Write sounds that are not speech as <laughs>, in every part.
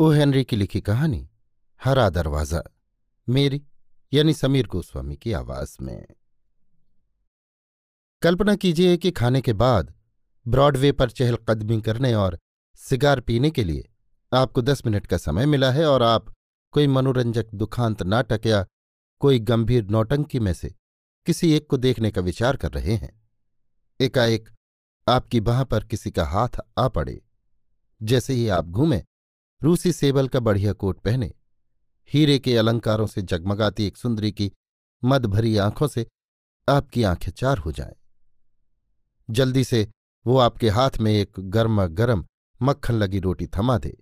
O Henry की लिखी कहानी, हरा दरवाज़ा, मेरी, यानी समीर गोस्वामी की आवाज़ में। कल्पना कीजिए कि खाने के बाद ब्रॉडवे पर चहलकदमी करने और सिगार पीने के लिए आपको दस मिनट का समय मिला है और आप कोई मनोरंजक दुखांत नाटक या कोई गंभीर नौटंकी में से किसी एक को देखने का विचार कर रहे हैं। एकाएक आपकी बाह पर किसी का हाथ आ पड़े। जैसे ही आप घूमें रूसी सेबल का बढ़िया कोट पहने, हीरे के अलंकारों से जगमगाती एक सुंदरी की मद भरी आँखों से आपकी आँखें चार हो जाएँ। जल्दी से वो आपके हाथ में एक गर्मा गर्म मक्खन लगी रोटी थमा दे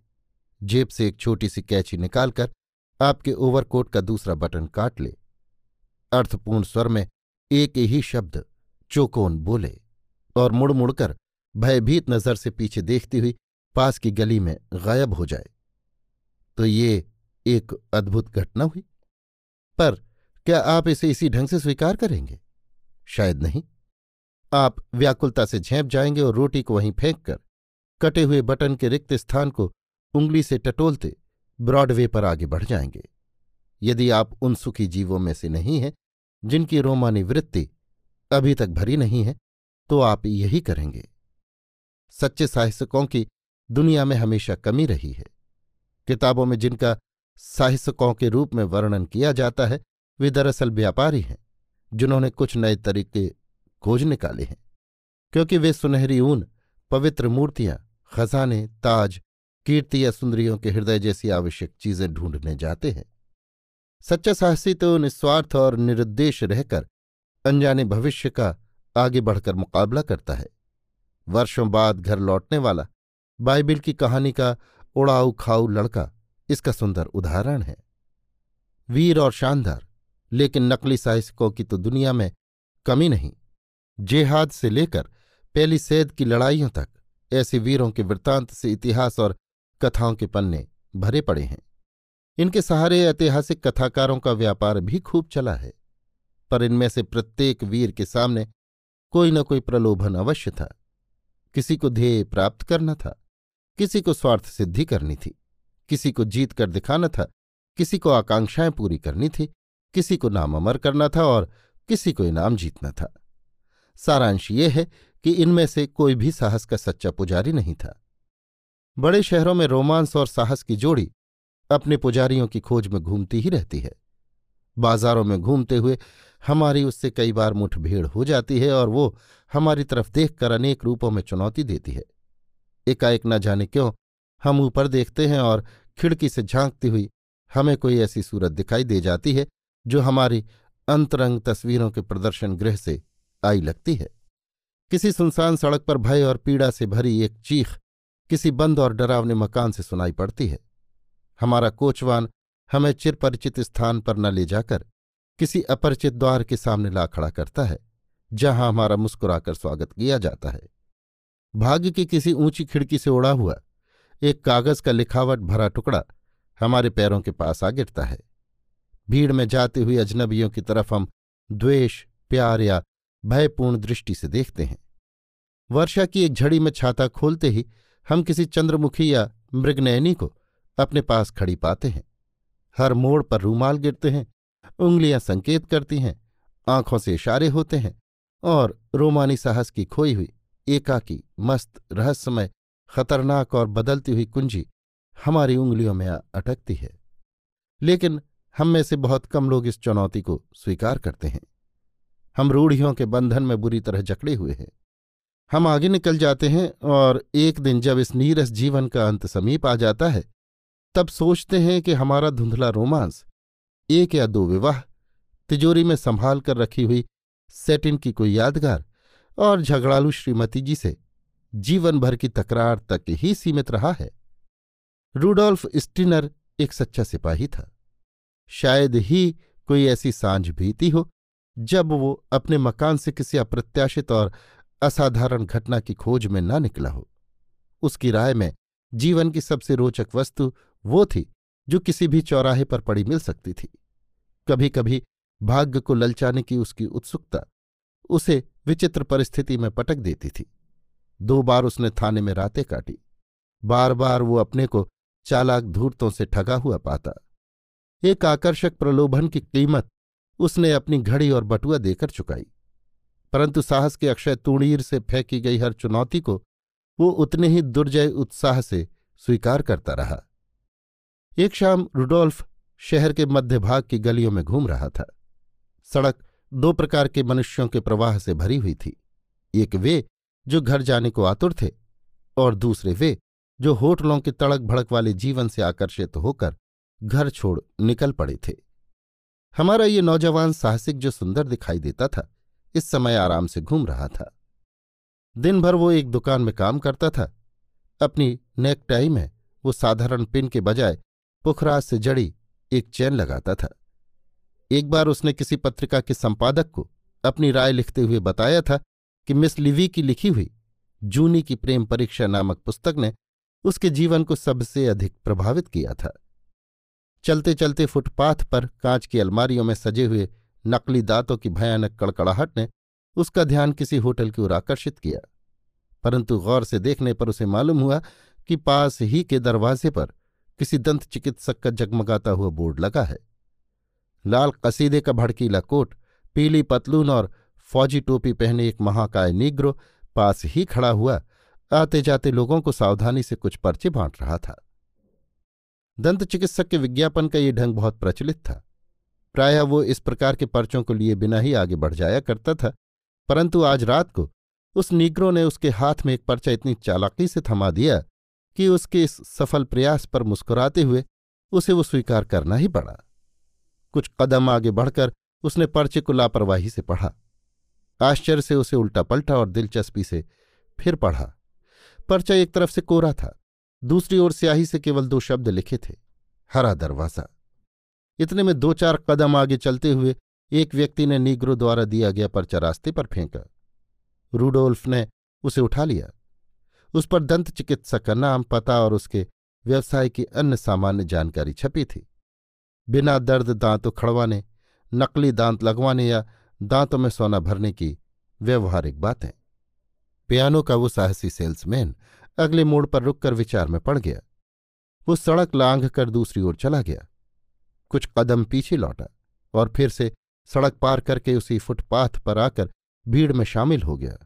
जेब से एक छोटी सी कैची निकालकर आपके ओवरकोट का दूसरा बटन काट ले अर्थपूर्ण स्वर में एक ही शब्द, चोकोन बोले और मुड़ मुड़कर भयभीत नज़र से पीछे देखती हुई पास की गली में गायब हो जाए। तो ये एक अद्भुत घटना हुई। पर क्या आप इसे इसी ढंग से स्वीकार करेंगे? शायद नहीं। आप व्याकुलता से झेप जाएँगे और रोटी को वहीं फेंक कर कटे हुए बटन के रिक्त स्थान को उंगली से टटोलते ब्रॉडवे पर आगे बढ़ जाएँगे। यदि आप उन सुखी जीवों में से नहीं हैं, जिनकी रोमानी वृत्ति अभी तक भरी नहीं है तो आप यही करेंगे। सच्चे साहित्यकों की दुनिया में हमेशा कमी रही है। किताबों में जिनका साहित्यकों के रूप में वर्णन किया जाता है, वे दरअसल व्यापारी हैं, जिन्होंने कुछ नए तरीके खोज निकाले हैं, क्योंकि वे सुनहरी ऊन, पवित्र मूर्तियाँ, खजाने, ताज, कीर्ति या सुंदरियों के हृदय जैसी आवश्यक चीज़ें ढूँढने जाते हैं। सच्चा साहसी तो निस्वार्थ और निरुद्देश रहकर अनजाने भविष्य का आगे बढ़कर मुकाबला करता है। वर्षों बाद घर लौटने वाला बाइबिल की कहानी का उड़ाऊ खाऊ लड़का इसका सुंदर उदाहरण है। वीर और शानदार, लेकिन नकली साहित्यकों की तो दुनिया में कमी नहीं। जेहाद से लेकर पहली सैद की लड़ाइयों तक ऐसे वीरों के वृत्तांत से इतिहास और कथाओं के पन्ने भरे पड़े हैं। इनके सहारे ऐतिहासिक कथाकारों का व्यापार भी खूब चला है, पर इनमें से प्रत्येक वीर के सामने कोई न कोई प्रलोभन अवश्य था। किसी को ध्येय प्राप्त करना था। किसी को स्वार्थ सिद्धि करनी थी, किसी को जीत कर दिखाना था, किसी को आकांक्षाएँ पूरी करनी थी, किसी को नाम अमर करना था और किसी को इनाम जीतना था। सारांश ये है कि इनमें से कोई भी साहस का सच्चा पुजारी नहीं था। बड़े शहरों में रोमांस और साहस की जोड़ी अपने पुजारियों की खोज में घूमती ही रहती है। बाजारों में घूमते हुए हमारी उससे कई बार मुठभेड़ हो जाती है और वो हमारी तरफ़ देखकर अनेक रूपों में चुनौती देती है। एकाएक न जाने क्यों, हम ऊपर देखते हैं और खिड़की से झांकती हुई हमें कोई ऐसी सूरत दिखाई दे जाती है, जो हमारी अंतरंग तस्वीरों के प्रदर्शन गृह से आई लगती है। किसी सुनसान सड़क पर भय और पीड़ा से भरी एक चीख किसी बंद और डरावने मकान से सुनाई पड़ती है। हमारा कोचवान हमें चिरपरिचित स्थान पर न ले जाकर किसी अपरिचित द्वार के सामने ला खड़ा करता है, जहाँ हमारा मुस्कुराकर स्वागत किया जाता है। भाग्य की किसी ऊँची खिड़की से उड़ा हुआ, एक कागज़ का लिखावट भरा टुकड़ा हमारे पैरों के पास आ गिरता है। भीड़ में जाते हुए अजनबियों की तरफ़ हम द्वेष, प्यार या भयपूर्ण दृष्टि से देखते हैं। वर्षा की एक झड़ी में छाता खोलते ही हम किसी चंद्रमुखी या मृगनयनी को अपने पास खड़ी पाते हैं। हर मोड़ पर रूमाल गिरते हैं, उंगलियाँ संकेत करती हैं, आँखों से इशारे होते हैं और रोमानी साहस की खोई हुई एकाकी, मस्त, रहस्यमय, खतरनाक और बदलती हुई कुंजी हमारी उंगलियों में अटकती है। लेकिन हम में से बहुत कम लोग इस चुनौती को स्वीकार करते हैं। हम रूढ़ियों के बंधन में बुरी तरह जकड़े हुए हैं। हम आगे निकल जाते हैं और एक दिन जब इस नीरस जीवन का अंत समीप आ जाता है, तब सोचते हैं कि हमारा धुंधला रोमांस, एक या दो विवाह, तिजोरी में संभाल कर रखी हुई सेटिन की कोई यादगार और झगड़ालू श्रीमती जी से जीवन भर की तकरार तक ही सीमित रहा है। रूडोल्फ स्टिनर एक सच्चा सिपाही था। शायद ही कोई ऐसी साँझ बीती हो जब वो अपने मकान से किसी अप्रत्याशित और असाधारण घटना की खोज में न निकला हो। उसकी राय में जीवन की सबसे रोचक वस्तु वो थी जो किसी भी चौराहे पर पड़ी मिल सकती थी। कभी कभी भाग्य को ललचाने की उसकी उत्सुकता उसे विचित्र परिस्थिति में पटक देती थी। दो बार उसने थाने में रातें काटी। बार बार वो अपने को चालाक धूर्तों से ठगा हुआ पाता। एक आकर्षक प्रलोभन की कीमत उसने अपनी घड़ी और बटुआ देकर चुकाई। परंतु साहस के अक्षय तूणीर से फेंकी गई हर चुनौती को वो उतने ही दुर्जय उत्साह से स्वीकार करता रहा। एक शाम रुडोल्फ शहर के मध्य भाग की गलियों में घूम रहा था। सड़क दो प्रकार के मनुष्यों के प्रवाह से भरी हुई थी। एक वे, जो घर जाने को आतुर थे, और दूसरे वे, जो होटलों के तड़क भड़क वाले जीवन से आकर्षित होकर घर छोड़ निकल पड़े थे। हमारा ये नौजवान साहसिक जो सुंदर दिखाई देता था, इस समय आराम से घूम रहा था। दिन भर वो एक दुकान में काम करता था। अपनी नेकटाई में वो साधारण पिन के बजाय पुखराज से जड़ी एक चैन लगाता था। एक बार उसने किसी पत्रिका के संपादक को अपनी राय लिखते हुए बताया था कि मिस लिवी की लिखी हुई जूनी की प्रेम परीक्षा नामक पुस्तक ने उसके जीवन को सबसे अधिक प्रभावित किया था। चलते चलते फुटपाथ पर कांच की अलमारियों में सजे हुए नकली दांतों की भयानक कड़कड़ाहट ने उसका ध्यान किसी होटल की ओर आकर्षित किया, परंतु गौर से देखने पर उसे मालूम हुआ कि पास ही के दरवाजे पर किसी दंत चिकित्सक का जगमगाता हुआ बोर्ड लगा है। लाल कसीदे का भड़कीला कोट पीली पतलून और फौजी टोपी पहने एक महाकाय निग्रो पास ही खड़ा हुआ आते जाते लोगों को सावधानी से कुछ पर्चे बांट रहा था। दंत चिकित्सक के विज्ञापन का ये ढंग बहुत प्रचलित था। प्रायः वो इस प्रकार के पर्चों को लिए बिना ही आगे बढ़ जाया करता था, परंतु आज रात को उस निग्रो ने उसके हाथ में एक पर्चा इतनी चालाकी से थमा दिया कि उसके इस सफल प्रयास पर मुस्कुराते हुए उसे वो स्वीकार करना ही पड़ा। कुछ कदम आगे बढ़कर उसने पर्चे को लापरवाही से पढ़ा। आश्चर्य से उसे उल्टा पलटा और दिलचस्पी से फिर पढ़ा। पर्चा एक तरफ़ से कोरा था, दूसरी ओर स्याही से केवल दो शब्द लिखे थे, हरा दरवाज़ा। इतने में दो चार कदम आगे चलते हुए एक व्यक्ति ने नीग्रो द्वारा दिया गया पर्चा रास्ते पर फेंका। रूडोल्फ ने उसे उठा लिया। उस पर दंत चिकित्सक का नाम, पता और उसके व्यवसाय की अन्य सामान्य जानकारी छपी थी। बिना दर्द दांत उखड़वाने नकली दांत लगवाने या दांतों में सोना भरने की व्यवहारिक बातें। पियानो का वो साहसी सेल्समैन अगले मोड़ पर रुककर विचार में पड़ गया। वो सड़क लांघ कर दूसरी ओर चला गया। कुछ कदम पीछे लौटा और फिर से सड़क पार करके उसी फुटपाथ पर आकर भीड़ में शामिल हो गया।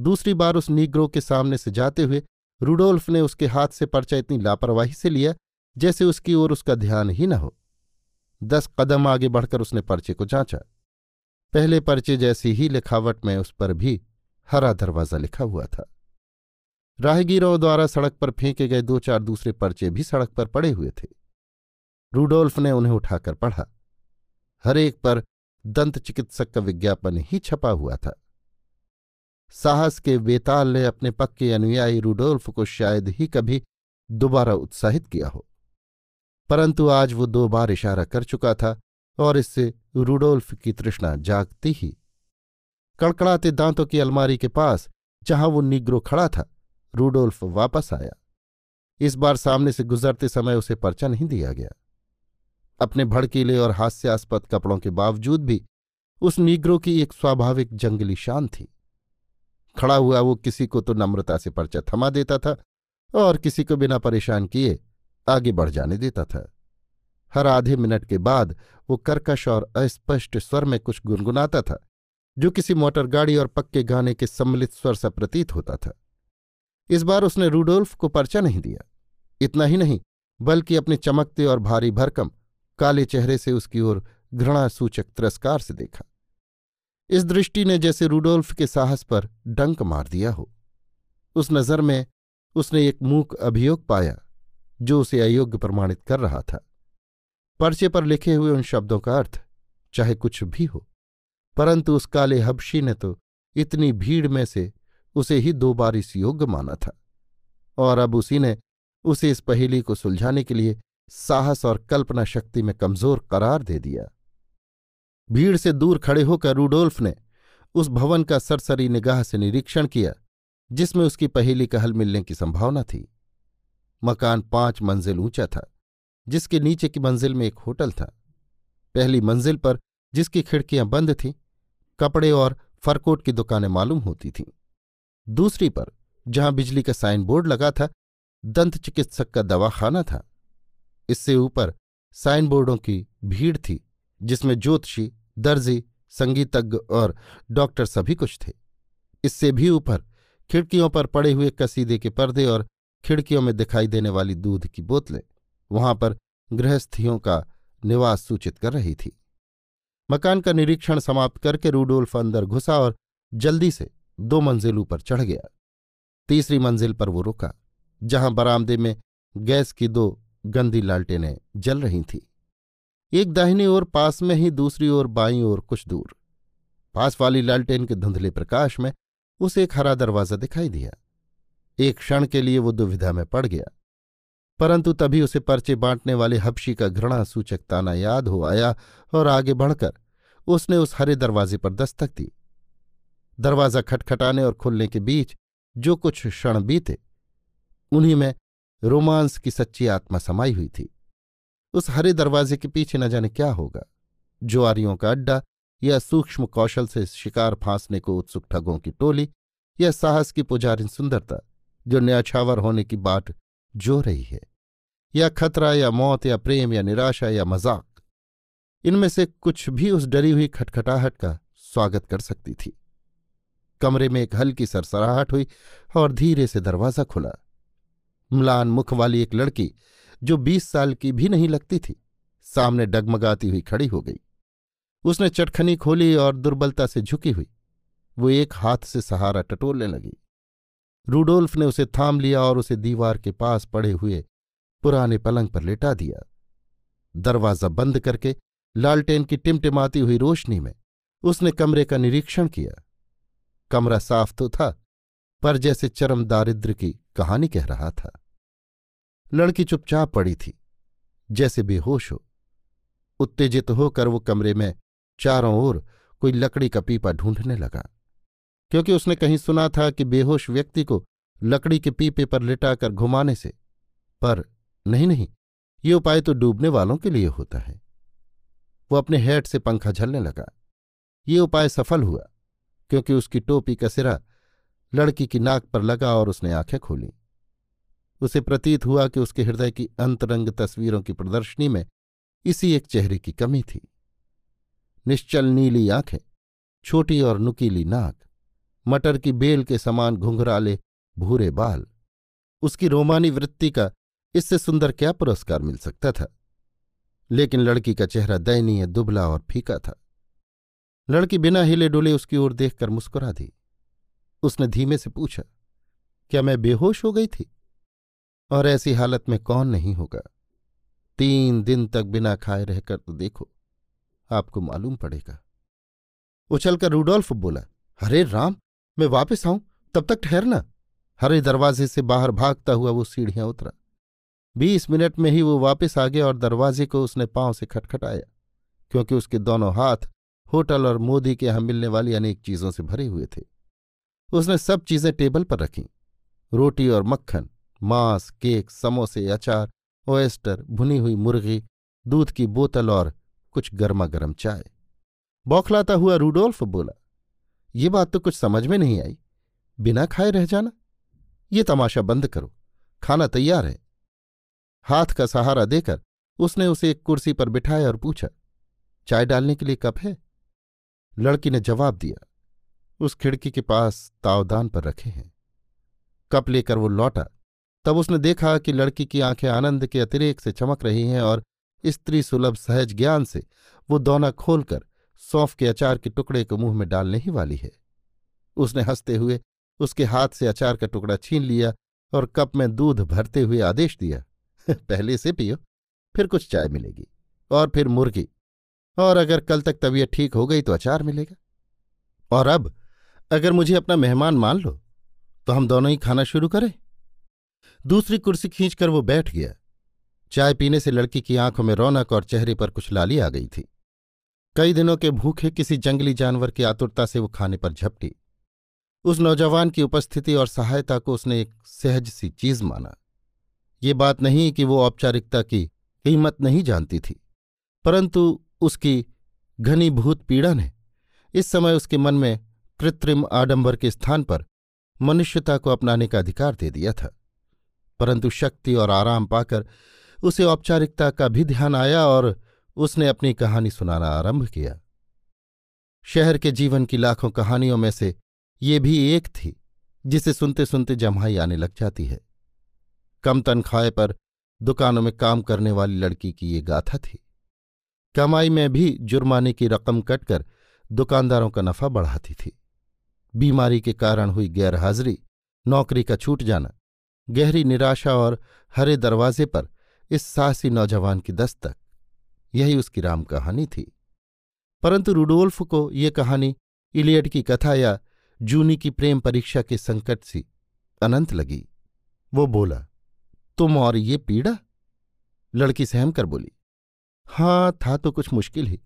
दूसरी बार उस नीग्रो के सामने से जाते हुए रूडोल्फ ने उसके हाथ से पर्चा इतनी लापरवाही से लिया जैसे उसकी ओर उसका ध्यान ही न हो। दस कदम आगे बढ़कर उसने पर्चे को जांचा। पहले पर्चे जैसी ही लिखावट में उस पर भी हरा दरवाज़ा लिखा हुआ था। राहगीरों द्वारा सड़क पर फेंके गए दो चार दूसरे पर्चे भी सड़क पर पड़े हुए थे। रूडोल्फ ने उन्हें उठाकर पढ़ा। हर एक पर दंत चिकित्सक का विज्ञापन ही छपा हुआ था। साहस के बेताल ने अपने पक्के अनुयायी रूडोल्फ को शायद ही कभी दोबारा उत्साहित किया हो। परंतु आज वो दो बार इशारा कर चुका था और इससे रूडोल्फ की तृष्णा जागती ही। कड़कड़ाते दांतों की अलमारी के पास, जहाँ वो निग्रो खड़ा था, रूडोल्फ वापस आया। इस बार सामने से गुजरते समय उसे पर्चा नहीं दिया गया। अपने भड़कीले और हास्यास्पद कपड़ों के बावजूद भी उस निग्रो की एक स्वाभाविक जंगली शान थी। खड़ा हुआ वो किसी को तो नम्रता से पर्चा थमा देता था और किसी को बिना परेशान किए आगे बढ़ जाने देता था। हर आधे मिनट के बाद वो कर्कश और अस्पष्ट स्वर में कुछ गुनगुनाता था, जो किसी मोटर गाड़ी और पक्के गाने के सम्मिलित स्वर सा प्रतीत होता था। इस बार उसने रूडोल्फ को पर्चा नहीं दिया। इतना ही नहीं, बल्कि अपने चमकते और भारी भरकम, काले चेहरे से उसकी ओर घृणा सूचक तिरस्कार से देखा। इस दृष्टि ने जैसे रूडोल्फ के साहस पर डंक मार दिया हो। उस नज़र में उसने एक मूक अभियोग पाया। जो उसे अयोग्य प्रमाणित कर रहा था। पर्चे पर लिखे हुए उन शब्दों का अर्थ, चाहे कुछ भी हो, परंतु उस काले हबशी ने तो इतनी भीड़ में से उसे ही दो बार इस योग्य माना था। और अब उसी ने उसे इस पहेली को सुलझाने के लिए साहस और कल्पना शक्ति में कमज़ोर करार दे दिया। भीड़ से दूर खड़े होकर रूडोल्फ ने उस भवन का सरसरी निगाह से निरीक्षण किया, जिसमें उसकी पहेली का हल मिलने की संभावना थी। मकान पाँच मंजिल ऊँचा था, जिसके नीचे की मंजिल में एक होटल था। पहली मंजिल पर जिसकी खिड़कियाँ बंद थीं, कपड़े और फरकोट की दुकानें मालूम होती थीं। दूसरी पर, जहाँ बिजली का साइन बोर्ड लगा था, दंत चिकित्सक का दवाखाना था। इससे ऊपर साइन बोर्डों की भीड़ थी, जिसमें ज्योतिषी, दर्जी, संगीतज्ञ और डॉक्टर सभी कुछ थे। इससे भी ऊपर खिड़कियों पर पड़े हुए कसीदे के पर्दे और खिड़कियों में दिखाई देने वाली दूध की बोतलें वहाँ पर गृहस्थियों का निवास सूचित कर रही थी। मकान का निरीक्षण समाप्त करके रूडोल्फ अंदर घुसा और जल्दी से दो मंजिल ऊपर चढ़ गया। तीसरी मंजिल पर वो रुका, जहाँ बरामदे में गैस की दो गंदी लालटेनें जल रही थीं। एक दाहिनी ओर पास में ही दूसरी ओर बाईं ओर कुछ दूर। पास वाली लालटेन के धुंधले प्रकाश में उसे एक हरा दरवाज़ा दिखाई दिया। एक क्षण के लिए वो दुविधा में पड़ गया। परंतु तभी उसे पर्चे बांटने वाले हबशी का घृणा सूचक ताना याद हो आया और आगे बढ़कर उसने उस हरे दरवाजे पर दस्तक दी। दरवाज़ा खटखटाने और खुलने के बीच जो कुछ क्षण बीते, उन्हीं में रोमांस की सच्ची आत्मा समाई हुई थी। उस हरे दरवाजे के पीछे न जाने क्या होगा। जुआरियों का अड्डा या सूक्ष्म कौशल से शिकार फांसने को उत्सुक ठगों की टोली या साहस की पुजारिन सुंदरता जो न्याछावर होने की बाट जो रही है, या खतरा या मौत या प्रेम या निराशा या मज़ाक, इनमें से कुछ भी उस डरी हुई खटखटाहट का स्वागत कर सकती थी। कमरे में एक हल्की सरसराहट हुई और धीरे से दरवाज़ा खुला। म्लान मुख वाली एक लड़की, जो बीस साल की भी नहीं लगती थी, सामने डगमगाती हुई खड़ी हो गई। उसने चटखनी खोली और दुर्बलता से झुकी हुई। वो एक हाथ से सहारा टटोलने लगी। रूडोल्फ ने उसे थाम लिया और उसे दीवार के पास पड़े हुए पुराने पलंग पर लेटा दिया। दरवाज़ा बंद करके लालटेन की टिमटिमाती हुई रोशनी में उसने कमरे का निरीक्षण किया। कमरा साफ़ तो था, पर जैसे चरम दारिद्र की कहानी कह रहा था। लड़की चुपचाप पड़ी थी, जैसे बेहोश हो। उत्तेजित होकर वो कमरे में चारों ओर कोई लकड़ी का पीपा ढूँढने लगा। क्योंकि उसने कहीं सुना था कि बेहोश व्यक्ति को लकड़ी के पीपे पर लिटाकर घुमाने से, पर नहीं नहीं, ये उपाय तो डूबने वालों के लिए होता है। वो अपने हेड से पंखा झलने लगा। ये उपाय सफल हुआ, क्योंकि उसकी टोपी का सिरा लड़की की नाक पर लगा और उसने आँखें खोली। उसे प्रतीत हुआ कि उसके हृदय की अंतरंग तस्वीरों की प्रदर्शनी में इसी एक चेहरे की कमी थी। निश्चल नीली आँखें, छोटी और नुकीली नाक मटर की बेल के समान घुंघराले भूरे बाल। उसकी रोमानी वृत्ति का इससे सुंदर क्या पुरस्कार मिल सकता था? लेकिन लड़की का चेहरा दयनीय, दुबला और फीका था। लड़की बिना हिले डुले उसकी ओर देखकर मुस्कुरा दी। उसने धीमे से पूछा, क्या मैं बेहोश हो गई थी? और ऐसी हालत में कौन नहीं होगा? तीन दिन तक बिना खाए रहकर तो देखो, आपको मालूम पड़ेगा। उछलकर रूडोल्फ बोला हरे राम मैं वापस आऊँ, तब तक ठहरना हरे दरवाजे से बाहर भागता हुआ वो सीढ़ियाँ उतरा। बीस मिनट में ही वो वापस आ गया और दरवाजे को उसने पाँव से खटखटाया, क्योंकि उसके दोनों हाथ होटल और मोदी के यहाँ मिलने वाली अनेक चीज़ों से भरे हुए थे। उसने सब चीज़ें टेबल पर रखीं। रोटी और मक्खन, मांस, केक, समोसे, अचार, ओएस्टर, भुनी हुई मुर्गी, दूध की बोतल और कुछ गर्मा गर्म चाय। बौखलाता हुआ रूडोल्फ बोला ये बात तो कुछ समझ में नहीं आई। बिना खाए रह जाना? ये तमाशा बंद करो। खाना तैयार है। हाथ का सहारा देकर उसने उसे एक कुर्सी पर बिठाया और पूछा, चाय डालने के लिए कप है? लड़की ने जवाब दिया, उस खिड़की के पास तावदान पर रखे हैं। कप लेकर वो लौटा। तब उसने देखा कि लड़की की आँखें आनंद के अतिरेक से चमक रही हैं और स्त्री सुलभ सहज ज्ञान से वो दौना खोलकर सौंफ के अचार के टुकड़े को मुँह में डालने ही वाली है। उसने हँसते हुए उसके हाथ से अचार का टुकड़ा छीन लिया और कप में दूध भरते हुए आदेश दिया, <laughs> पहले से पियो, फिर कुछ चाय मिलेगी और फिर मुर्गी, और अगर कल तक तबीयत ठीक हो गई तो अचार मिलेगा। और अब अगर मुझे अपना मेहमान मान लो तो हम दोनों ही खाना शुरू करें। दूसरी कुर्सी खींचकर वो बैठ गया। चाय पीने से लड़की की आँखों में रौनक और चेहरे पर कुछ लाली आ गई थी। कई दिनों के भूखे किसी जंगली जानवर की आतुरता से वो खाने पर झपटी। उस नौजवान की उपस्थिति और सहायता को उसने एक सहज सी चीज़ माना। ये बात नहीं कि वो औपचारिकता की कीमत नहीं जानती थी, परंतु उसकी घनीभूत पीड़ा ने इस समय उसके मन में कृत्रिम आडंबर के स्थान पर मनुष्यता को अपनाने का अधिकार दे दिया था। परंतु शक्ति और आराम पाकर उसे औपचारिकता का भी ध्यान आया और उसने अपनी कहानी सुनाना आरंभ किया। शहर के जीवन की लाखों कहानियों में से ये भी एक थी, जिसे सुनते सुनते जम्हाई आने लग जाती है। कम तनख्वाह पर दुकानों में काम करने वाली लड़की की ये गाथा थी। कमाई में भी जुर्माने की रकम कटकर दुकानदारों का नफा बढ़ाती थी। बीमारी के कारण हुई गैरहाजिरी, नौकरी का छूट जाना, गहरी निराशा और हरे दरवाजे पर इस साहसी नौजवान की दस्तक। यही उसकी राम कहानी थी। परंतु रूडोल्फ को ये कहानी इलियड की कथा या जूनी की प्रेम परीक्षा के संकट सी अनंत लगी। वो बोला, तुम और ये पीड़ा? लड़की सहम कर बोली हाँ था तो कुछ मुश्किल ही।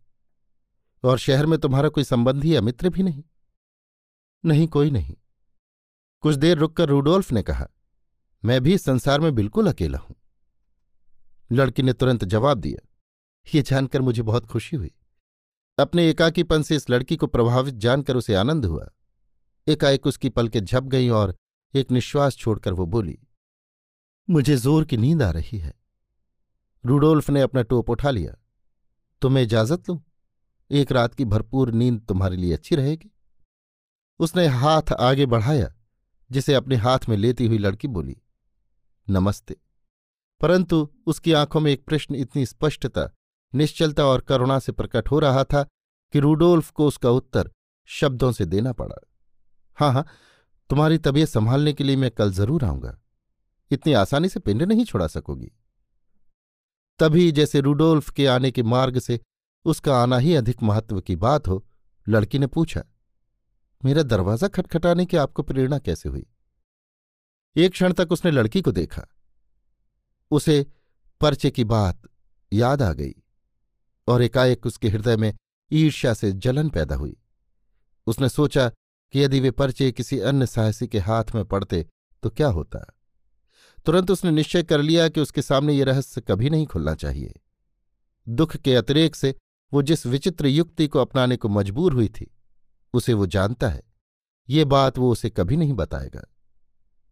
और शहर में तुम्हारा कोई संबंधी या मित्र भी नहीं? नहीं, कोई नहीं। कुछ देर रुककर रूडोल्फ ने कहा, मैं भी संसार में बिल्कुल अकेला हूँ। लड़की ने तुरंत जवाब दिया ये जानकर मुझे बहुत खुशी हुई। अपने एकाकीपन से इस लड़की को प्रभावित जानकर उसे आनंद हुआ। एकाएक उसकी पलकें झप गईं और एक निश्वास छोड़कर वो बोली, मुझे ज़ोर की नींद आ रही है। रूडोल्फ ने अपना टोप उठा लिया। तुम्हें इजाज़त लूँ? एक रात की भरपूर नींद तुम्हारे लिए अच्छी रहेगी। उसने हाथ आगे बढ़ाया, जिसे अपने हाथ में लेती हुई लड़की बोली, नमस्ते। परंतु उसकी आँखों में एक प्रश्न इतनी स्पष्टता निश्चलता और करुणा से प्रकट हो रहा था कि रूडोल्फ को उसका उत्तर शब्दों से देना पड़ा। हाँ हाँ तुम्हारी तबीयत संभालने के लिए मैं कल ज़रूर आऊँगा। इतनी आसानी से पिंड नहीं छुड़ा सकोगी। तभी जैसे रूडोल्फ के आने के मार्ग से उसका आना ही अधिक महत्व की बात हो, लड़की ने पूछा, मेरा दरवाज़ा खटखटाने की आपको प्रेरणा कैसे हुई? एक क्षण तक उसने लड़की को देखा। उसे पर्चे की बात याद आ गई। और एकाएक उसके हृदय में ईर्ष्या से जलन पैदा हुई। उसने सोचा कि यदि वे पर्चे किसी अन्य साहसी के हाथ में पड़ते तो क्या होता? तुरंत उसने निश्चय कर लिया कि उसके सामने ये रहस्य कभी नहीं खुलना चाहिए। दुख के अतिरेक से वो जिस विचित्र युक्ति को अपनाने को मजबूर हुई थी, उसे वो जानता है। ये बात वो उसे कभी नहीं बताएगा।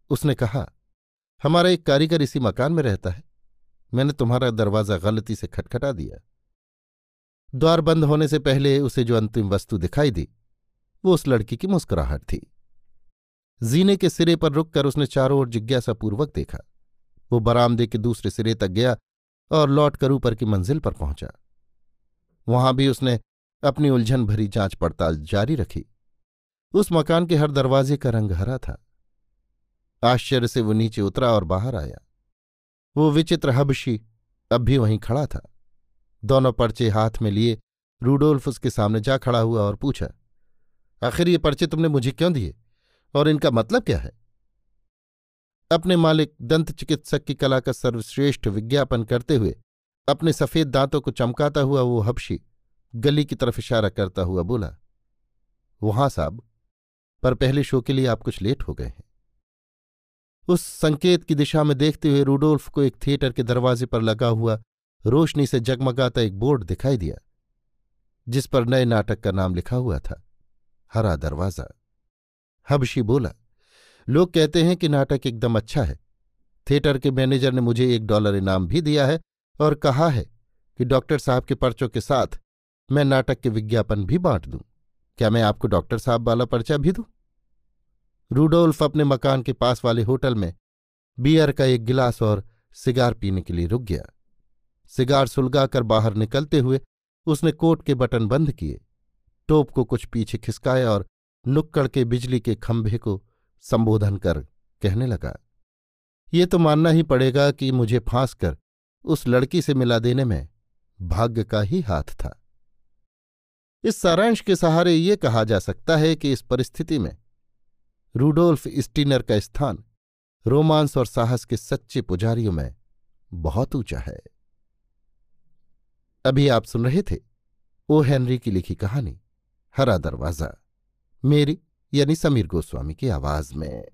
उसने कहा, हमारा एक कारीगर इसी मकान में रहता है। मैंने तुम्हारा दरवाज़ा गलती से खटखटा दिया। द्वार बंद होने से पहले उसे जो अंतिम वस्तु दिखाई दी, वो उस लड़की की मुस्कुराहट थी। जीने के सिरे पर रुककर उसने चारों ओर जिज्ञासापूर्वक देखा। वो बरामदे के दूसरे सिरे तक गया और लौटकर ऊपर की मंजिल पर पहुँचा। वहाँ भी उसने अपनी उलझन भरी जाँच पड़ताल जारी रखी। उस मकान के हर दरवाजे का रंग हरा था। आश्चर्य से वो नीचे उतरा और बाहर आया। वो विचित्र हबशी अब भी वहीं खड़ा था। दोनों पर्चे हाथ में लिए रूडोल्फ उसके सामने जा खड़ा हुआ और पूछा, आखिर ये पर्चे तुमने मुझे क्यों दिए? और इनका मतलब क्या है? अपने मालिक दंत चिकित्सक की कला का सर्वश्रेष्ठ विज्ञापन करते हुए अपने सफ़ेद दांतों को चमकाता हुआ वो हबशी गली की तरफ़ इशारा करता हुआ बोला, वहाँ साहब, पर पहले शो के लिए आप कुछ लेट हो गए हैं। उस संकेत की दिशा में देखते हुए रूडोल्फ को एक थिएटर के दरवाजे पर लगा हुआ रोशनी से जगमगाता एक बोर्ड दिखाई दिया, जिस पर नए नाटक का नाम लिखा हुआ था, हरा दरवाज़ा। हबशी बोला, लोग कहते हैं कि नाटक एकदम अच्छा है। थिएटर के मैनेजर ने मुझे एक डॉलर इनाम भी दिया है और कहा है कि डॉक्टर साहब के पर्चों के साथ मैं नाटक के विज्ञापन भी बांट दूँ। क्या मैं आपको डॉक्टर साहब वाला पर्चा भी दूँ? रूडोल्फ अपने मकान के पास वाले होटल में बियर का एक गिलास और सिगार पीने के लिए रुक गया। सिगार सुलगाकर बाहर निकलते हुए उसने कोट के बटन बंद किए। टोप को कुछ पीछे खिसकाया और नुक्कड़ के बिजली के खंभे को संबोधन कर कहने लगा, ये तो मानना ही पड़ेगा कि मुझे फांस कर उस लड़की से मिला देने में भाग्य का ही हाथ था। इस सारांश के सहारे ये कहा जा सकता है कि इस परिस्थिति में रूडोल्फ स्टीनर का स्थान रोमांस और साहस के सच्चे पुजारियों में बहुत ऊँचा है। अभी आप सुन रहे थे ओ. हेनरी की लिखी कहानी, हरा दरवाज़ा, मेरी यानी समीर गोस्वामी की आवाज़ में।